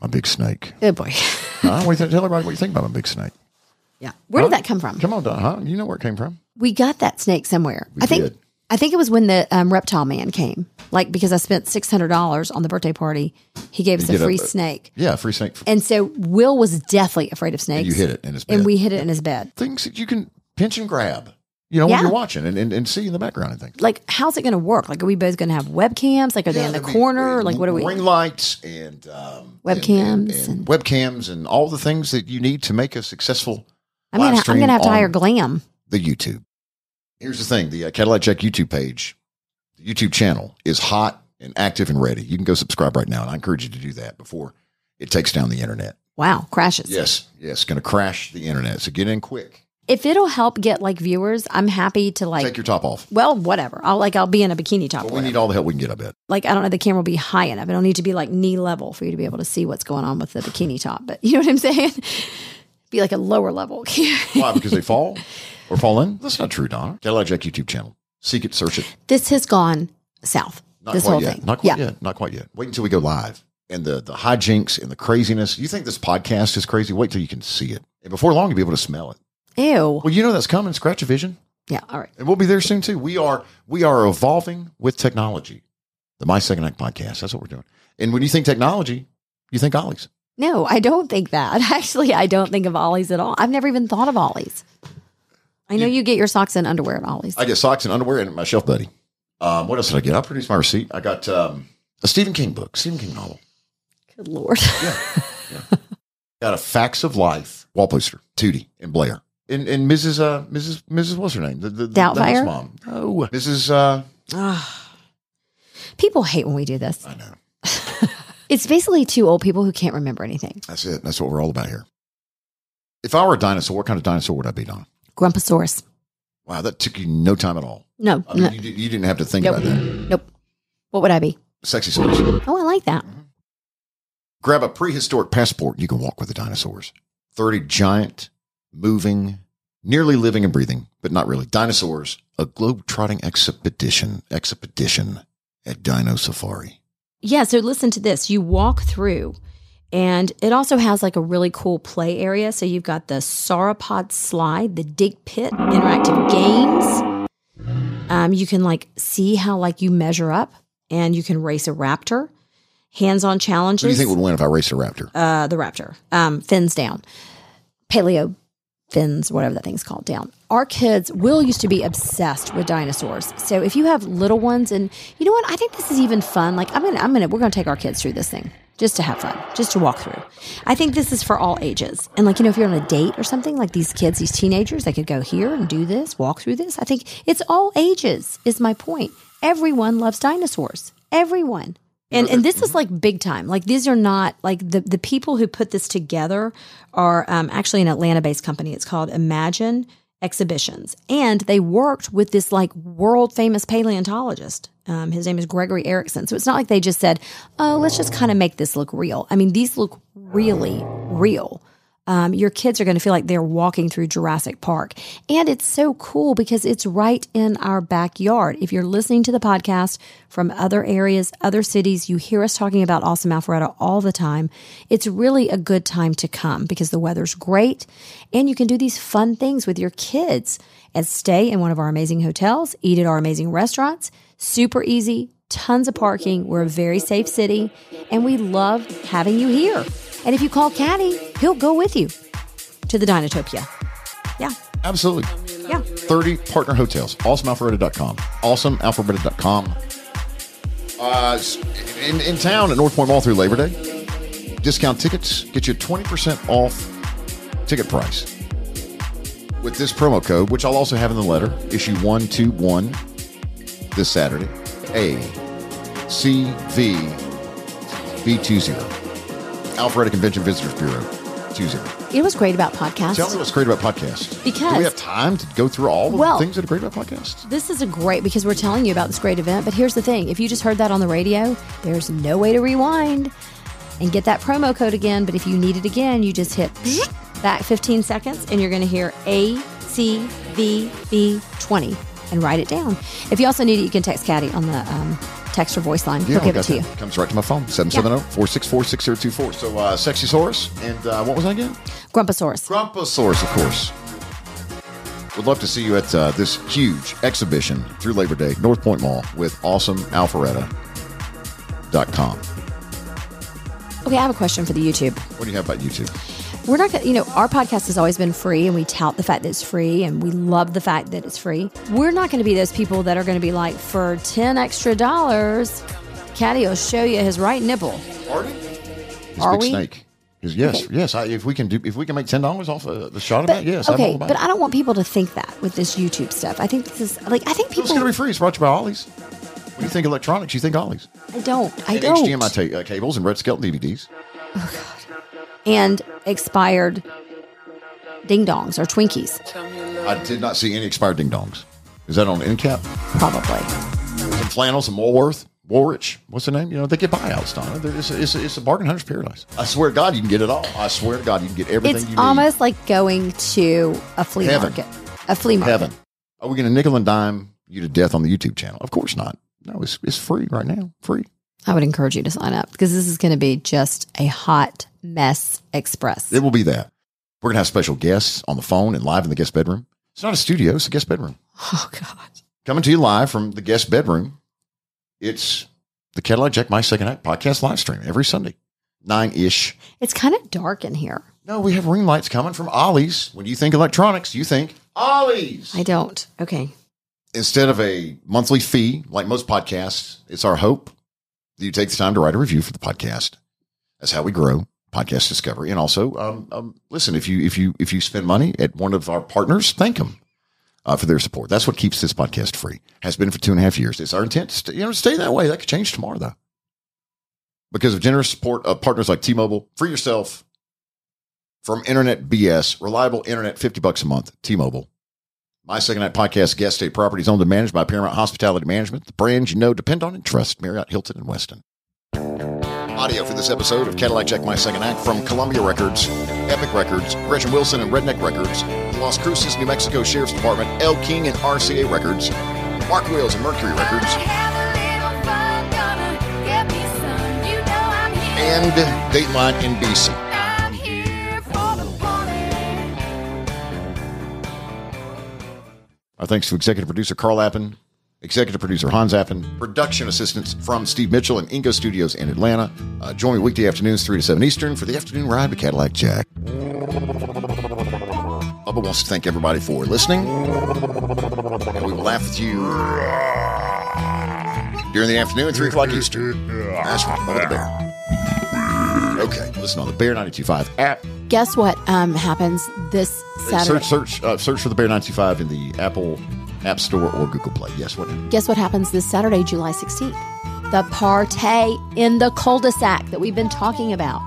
My big snake. Good boy. Huh? What do you think? Tell everybody what you think about my big snake. yeah. Where Huh? did that come from? Come on, Donna. Huh? You know where it came from? We got that snake somewhere. We I think. I think it was when the um, reptile man came. Like because I spent six hundred dollars on the birthday party, he gave us a get a- free snake. Yeah, free snake. And so Will was deathly afraid of snakes. you hit it in his bed. and we hid it in his bed. things that you can pinch and grab, you know, Yeah. when you're watching and, and, and see in the background and things. Like, how's it going to work? Like, are we both going to have webcams? Like, are they in the be, corner? like, what are we? Ring lights and um, Webcams and, and, and- and webcams and all the things that you need to make a successful. I'm gonna, I'm going to have to hire Glam. the YouTube. Here's the thing: the uh, Cadillac Jack YouTube page, the YouTube channel is hot and active and ready. You can go subscribe right now, and I encourage you to do that before it takes down the internet. Wow, crashes. Yes, yes, going to crash the internet. So get in quick. If it'll help get like viewers, I'm happy to like. Take your top off. well, whatever. I'll like I'll be in a bikini top. But or we need all the help we can get. I bet. like I don't know, the camera will be high enough. It'll need to be like knee level for you to be able to see what's going on with the bikini top. But you know what I'm saying? Be like a lower level. Why? Because they fall or fall in? That's not true, Donna. Cadillac Jack YouTube channel. Seek it, search it. this has gone south. Not this quite whole yet. thing. Not quite yeah. yet. Not quite yet. Wait until we go live. And the the hijinks and the craziness. You think this podcast is crazy? Wait till you can see it. And before long, you'll be able to smell it. Ew. Well, you know that's coming. Scratch a vision. Yeah. All right. And we'll be there soon too. We are we are evolving with technology. The My Second Act podcast. That's what we're doing. And when you think technology, you think Ollie's. No, I don't think that. Actually, I don't think of Ollie's at all. I've never even thought of Ollie's. I know you, get your socks and underwear at Ollie's. I get socks and underwear and my shelf buddy. Um, what else did I get? I'll produce my receipt. I got um, a Stephen King book, Stephen King novel. Good lord. Yeah, Got a Facts of Life wall poster, Tootie and Blair. And, and Mrs. Uh, Mrs. Mrs. What's her name? The, the, the Doubtfire? Mom. Oh, Mrs. Uh, Ah. People hate when we do this. I know. It's basically two old people who can't remember anything. That's it. That's what we're all about here. If I were a dinosaur, what kind of dinosaur would I be, Don? Grumposaurus. Wow, that took you no time at all. No, I mean, no. you, did- you didn't have to think Nope. about that. Nope. What would I be? Sexy sauce. Oh, I like that. Mm-hmm. Grab a prehistoric passport. You can walk with the dinosaurs. 30 giant, moving, nearly living and breathing, but not really. Dinosaurs, a globe-trotting expedition, expedition at Dino Safari. Yeah, so listen to this. You walk through, and it also has like a really cool play area. So you've got the sauropod slide, the dig pit, interactive games. Um, you can like see how like you measure up, and you can race a raptor. Hands-on challenges. Who do you think would win if I raced a raptor? uh, the raptor, um, fins down, paleo fins, whatever that thing's called, down. Our kids, Will used to be obsessed with dinosaurs. So if you have little ones, and you know what, I think this is even fun. Like I'm gonna, I'm gonna, we're gonna take our kids through this thing just to have fun, just to walk through. I think this is for all ages. And like you know, if you're on a date or something, like these kids, these teenagers, they could go here and do this, walk through this. I think it's all ages. Is my point. Everyone loves dinosaurs. Everyone. And and this is like big time. Like these are not like the the people who put this together are um, actually an Atlanta based company. It's called Imagine Exhibitions, and they worked with this like world famous paleontologist. Um, his name is Gregory Erickson. So it's not like they just said, "Oh, let's just kind of make this look real." I mean, these look really real um, your kids are going to feel like they're walking through Jurassic Park. And it's so cool because it's right in our backyard. If you're listening to the podcast from other areas, other cities, you hear us talking about Awesome Alpharetta all the time. It's really a good time to come because the weather's great and you can do these fun things with your kids and stay in one of our amazing hotels, eat at our amazing restaurants. Super easy, tons of parking. We're a very safe city and we love having you here. And if you call Caddy, he'll go with you to the Dinotopia. Yeah. Absolutely. Yeah. 30 partner hotels. AwesomeAlpharetta.com. AwesomeAlpharetta.com. Uh, in, in town at North Point Mall through Labor Day. Discount tickets get you 20% off ticket price. With this promo code, which I'll also have in the letter, issue 121 this Saturday. A C V B 20. Alpharetta Convention Visitors Bureau 20. You know what's great about podcasts? Tell me what's great about podcasts. Because- Do we have time to go through all the Well- things that are great about podcasts? This is a great because we're telling you about this great event. But here's the thing: if you just heard that on the radio, there's no way to rewind and get that promo code again. But if you need it again, you just hit back 15 seconds, and you're going to hear A C V B 20 and write it down. If you also need it, you can text Caddy on the um, text or voice line. He'll give it to you. that. Comes right to my phone. 770-464-6024. So uh, Sexy Saurus. And uh, what was that again? Grumposaurus. Grumposaurus, of course. We'd love to see you at uh, this huge exhibition through Labor Day, North Point Mall with awesomealpharetta.com. Okay, I have a question for the YouTube. What do you have about YouTube? We're not going to, you know, our podcast has always been free and we tout the fact that it's free and we love the fact that it's free. We're not going to be those people that are going to be like, for 10 extra dollars, Caddy will show you his right nipple. Party? He's Are Big we? Snake. 'Cause Yes, Okay. yes. I, if we can do, if we can make ten dollars off a, the shot of that, yes. Okay, but it. I don't want people to think that with this YouTube stuff. I think this is like, I think people. It's people, going to be free. It's brought to you by Ollie's. When you think electronics, you think Ollie's. I don't, I and don't. HDMI ta- uh, cables and Red Skelton DVDs. And expired ding dongs or Twinkies, I did not see any expired ding dongs. Is that on end cap? probably. Some flannels, some Woolworth. Woolrich, what's the name? You know, they get buyouts, Donna. It's a, it's, a, it's a bargain hunter's paradise. I swear to God, you can get it all. I swear to God, you can get everything It's you almost like going to a flea Heaven. market. A flea market. Heaven. Are we going to nickel and dime you to death on the YouTube channel? Of course not. No, it's, it's free right now. Free. I would encourage you to sign up because this is going to be just a hot mess express. It will be that. We're going to have special guests on the phone and live in the guest bedroom. It's not a studio, it's a guest bedroom. Oh God. Coming to you live from the guest bedroom. It's the Cadillac Jack My Second Act podcast live stream every Sunday, nine ish. It's kind of dark in here. No, we have ring lights coming from Ollie's. When you think electronics, you think Ollie's. I don't. Okay. Instead of a monthly fee like most podcasts, it's our hope you take the time to write a review for the podcast. That's how we grow podcast discovery. And also, um, um, listen, if you if you if you spend money at one of our partners, thank them uh, for their support. That's what keeps this podcast free. Has been for two and a half years. It's our intent to stay, you know stay that way. That could change tomorrow though, because of generous support of partners like T-Mobile. Free yourself from internet BS. Reliable internet, fifty bucks a month. T-Mobile. My Second Night Podcast guest state properties owned and managed by Paramount Hospitality Management, the brands you know, depend on, and trust. Marriott, Hilton, and Westin. Audio for this episode of Cadillac Jack My Second Act from Columbia Records, Epic Records, Gretchen Wilson and Redneck Records, Las Cruces, New Mexico Sheriff's Department, Elle King and RCA Records, Mark Wills and Mercury Records, and Dateline NBC. Our thanks to executive producer Carl Appen, executive producer Hans Appen, production assistants from Steve Mitchell and Ingo Studios in Atlanta. Uh, join me weekday afternoons, 3 to 7 Eastern, for the afternoon ride with Cadillac Jack. Bubba wants to thank everybody for listening. And We will laugh with you during the afternoon, 3 o'clock Eastern. That's right, Bubba the Bear. Okay, listen on the Bear 925 app. Guess what um, happens this Saturday? Search search uh, search for the Bear 925 in the Apple App Store or Google Play. Yes, what? Guess what happens this Saturday, July 16th? The party in the cul-de-sac that we've been talking about,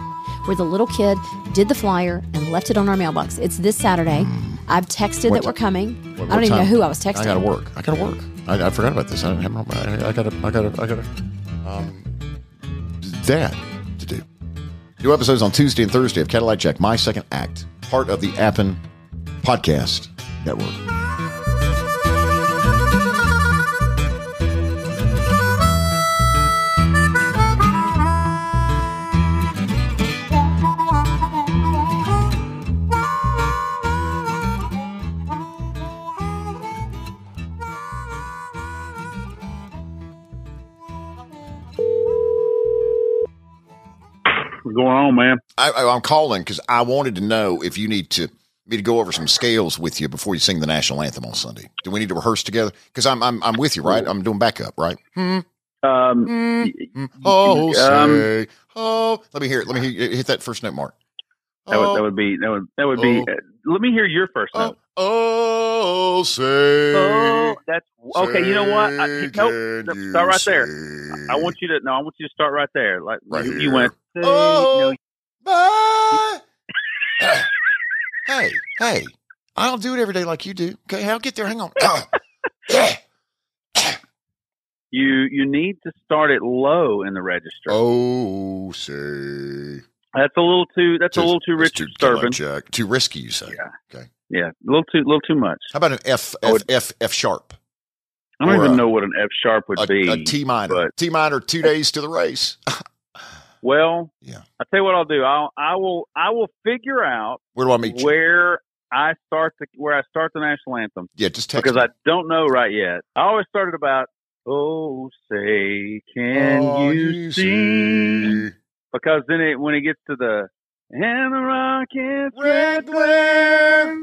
where the little kid did the flyer and left it on our mailbox. It's this Saturday. I've texted What that ti- we're coming. What- I don't even know time? who I was texting. I gotta work. I gotta work. I, I forgot about this. I didn't have. I, I gotta. I gotta. I gotta. Um, do. New episodes on Tuesday and Thursday of Cadillac Jack, my second act, part of the Appen Podcast Network. What's going on, man? I, I, I'm calling because I wanted to know if you need to me to go over some scales with you before you sing the national anthem on Sunday. Do we need to rehearse together? Because I'm I'm I'm with you, right? I'm doing backup, right? Hmm. Um, Mm, Oh, Um, say, oh. Let me hear it. Let me hear, hit that first note, Mark. that would that would be that would that would be. Oh. uh, let me hear your first Oh, note. oh, oh say. Oh, that's okay. You know what? I, nope. can nope, you Start right there. I want you to no. I want you to start right there. Like Right you, you went. Oh. no, Bye. hey, hey. I don't do it every day like you do. Okay, I'll get there. Hang on. you you need to start it low in the register. Oh, say. That's a little too. That's a little too rich too, disturbing. Jack. Too risky, you say. Yeah. Okay. Yeah, a little too, little too much. How about an F, F, would- F, F sharp? I don't Or even a- know what an F sharp would A, be. a T minor. T minor, two days to the race. well, Yeah. I tell you what I'll do. I'll I will I will figure out Where do I meet you? where I start the where I start the national anthem Yeah, just text because me. I don't know right yet. I always started about oh say can Oh, you see because then it when it gets to the and the rockets Red glare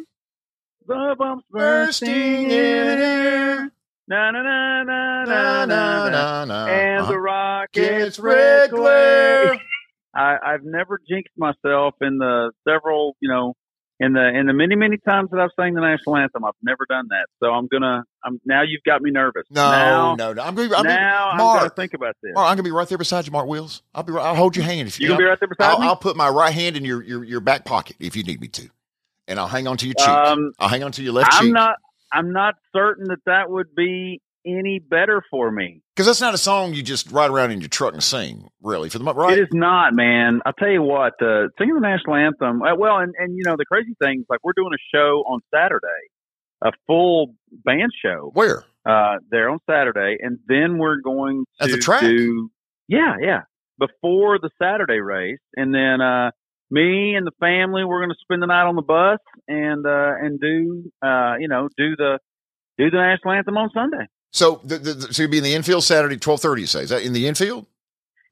the bumps bursting bursting in air. Na na na na Na, na na, na and Uh-huh. the rockets red glare. I, I've never jinxed myself in the several, you know, in the in the many many times that I've sang the national anthem. I've never done that, so I'm gonna. I'm now. You've got me nervous. No, now, no, no. I'm gonna, I'm now gonna, I'm gonna Mark, think about this. Mark, I'm gonna be right there beside you, Mark Wills. I'll be. Right, I'll hold your hand if you. you gonna be right there beside I'll, me? I'll put my right hand in your, your your back pocket if you need me to, and I'll hang on to your cheek. um, I'll hang on to your left I'm cheek. not. I'm not certain that that would be any better for me. Because that's not a song you just ride around in your truck and sing, really, for the right. It is not, man. I'll tell you what, uh, singing the national anthem. Uh, well, and, and you know the crazy thing is like we're doing a show on Saturday, a full band show Where? uh, there on Saturday, and then we're going to At the track? do yeah, yeah, before the Saturday race, and then uh, me and the family we're going to spend the night on the bus and uh, and do uh, you know do the do the national anthem on Sunday. So, the, the, so you'll be in the infield Saturday, twelve thirty. You say is that in the infield?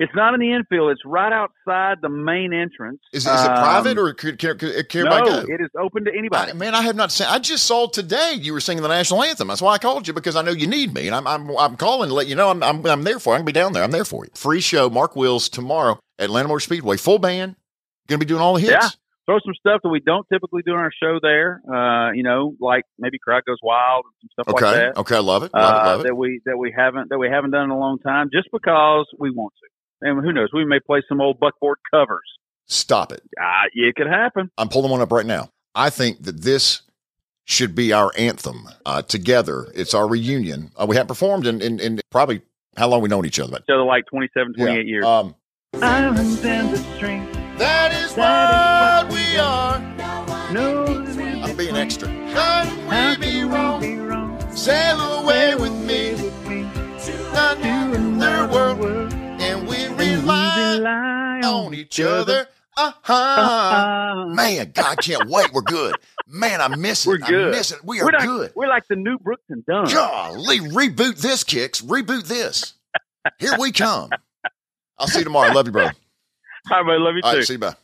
It's not in the infield; it's right outside the main entrance. Is, is it Um, private or can, can, can, no, go? it is open to anybody. I, man, I have not seen. I just saw today you were singing the national anthem. That's why I called you because I know you need me, and I'm I'm, I'm calling to let you know I'm, I'm I'm there for. you. I can be down there. I'm there for you. Free show, Mark Wills tomorrow at Landmore Speedway, full band. Going to be doing all the hits. Yeah. Throw some stuff that we don't typically do on our show there. Uh, you know, like maybe crowd goes wild and some stuff Okay. like that. Okay. Okay, I love it. Love uh, it. Love it. that we that we haven't that we haven't done in a long time, just because we want to. And who knows? We may play some old buckboard covers. Stop it. Uh, it could happen. I'm pulling one up right now. I think that this should be our anthem uh, together. It's our reunion. Uh, we haven't performed in, in, in probably how long we known each other. But So like 27, 28 years. Um, Islands and the strength. That is That what we are. No, I'm being extra. Can we be wrong? Sail away with me to another world, and we rely on each other. Uh-huh. Man, God, I can't wait. We're good. Man, I miss it. We're good. I miss it. We are We're like, good. We're like the new Brooks and Dunn. Golly, reboot this, kicks. Reboot this. Here we come. I'll see you tomorrow. Love you, bro. All right, buddy. Love you All too. right, see you. Bye.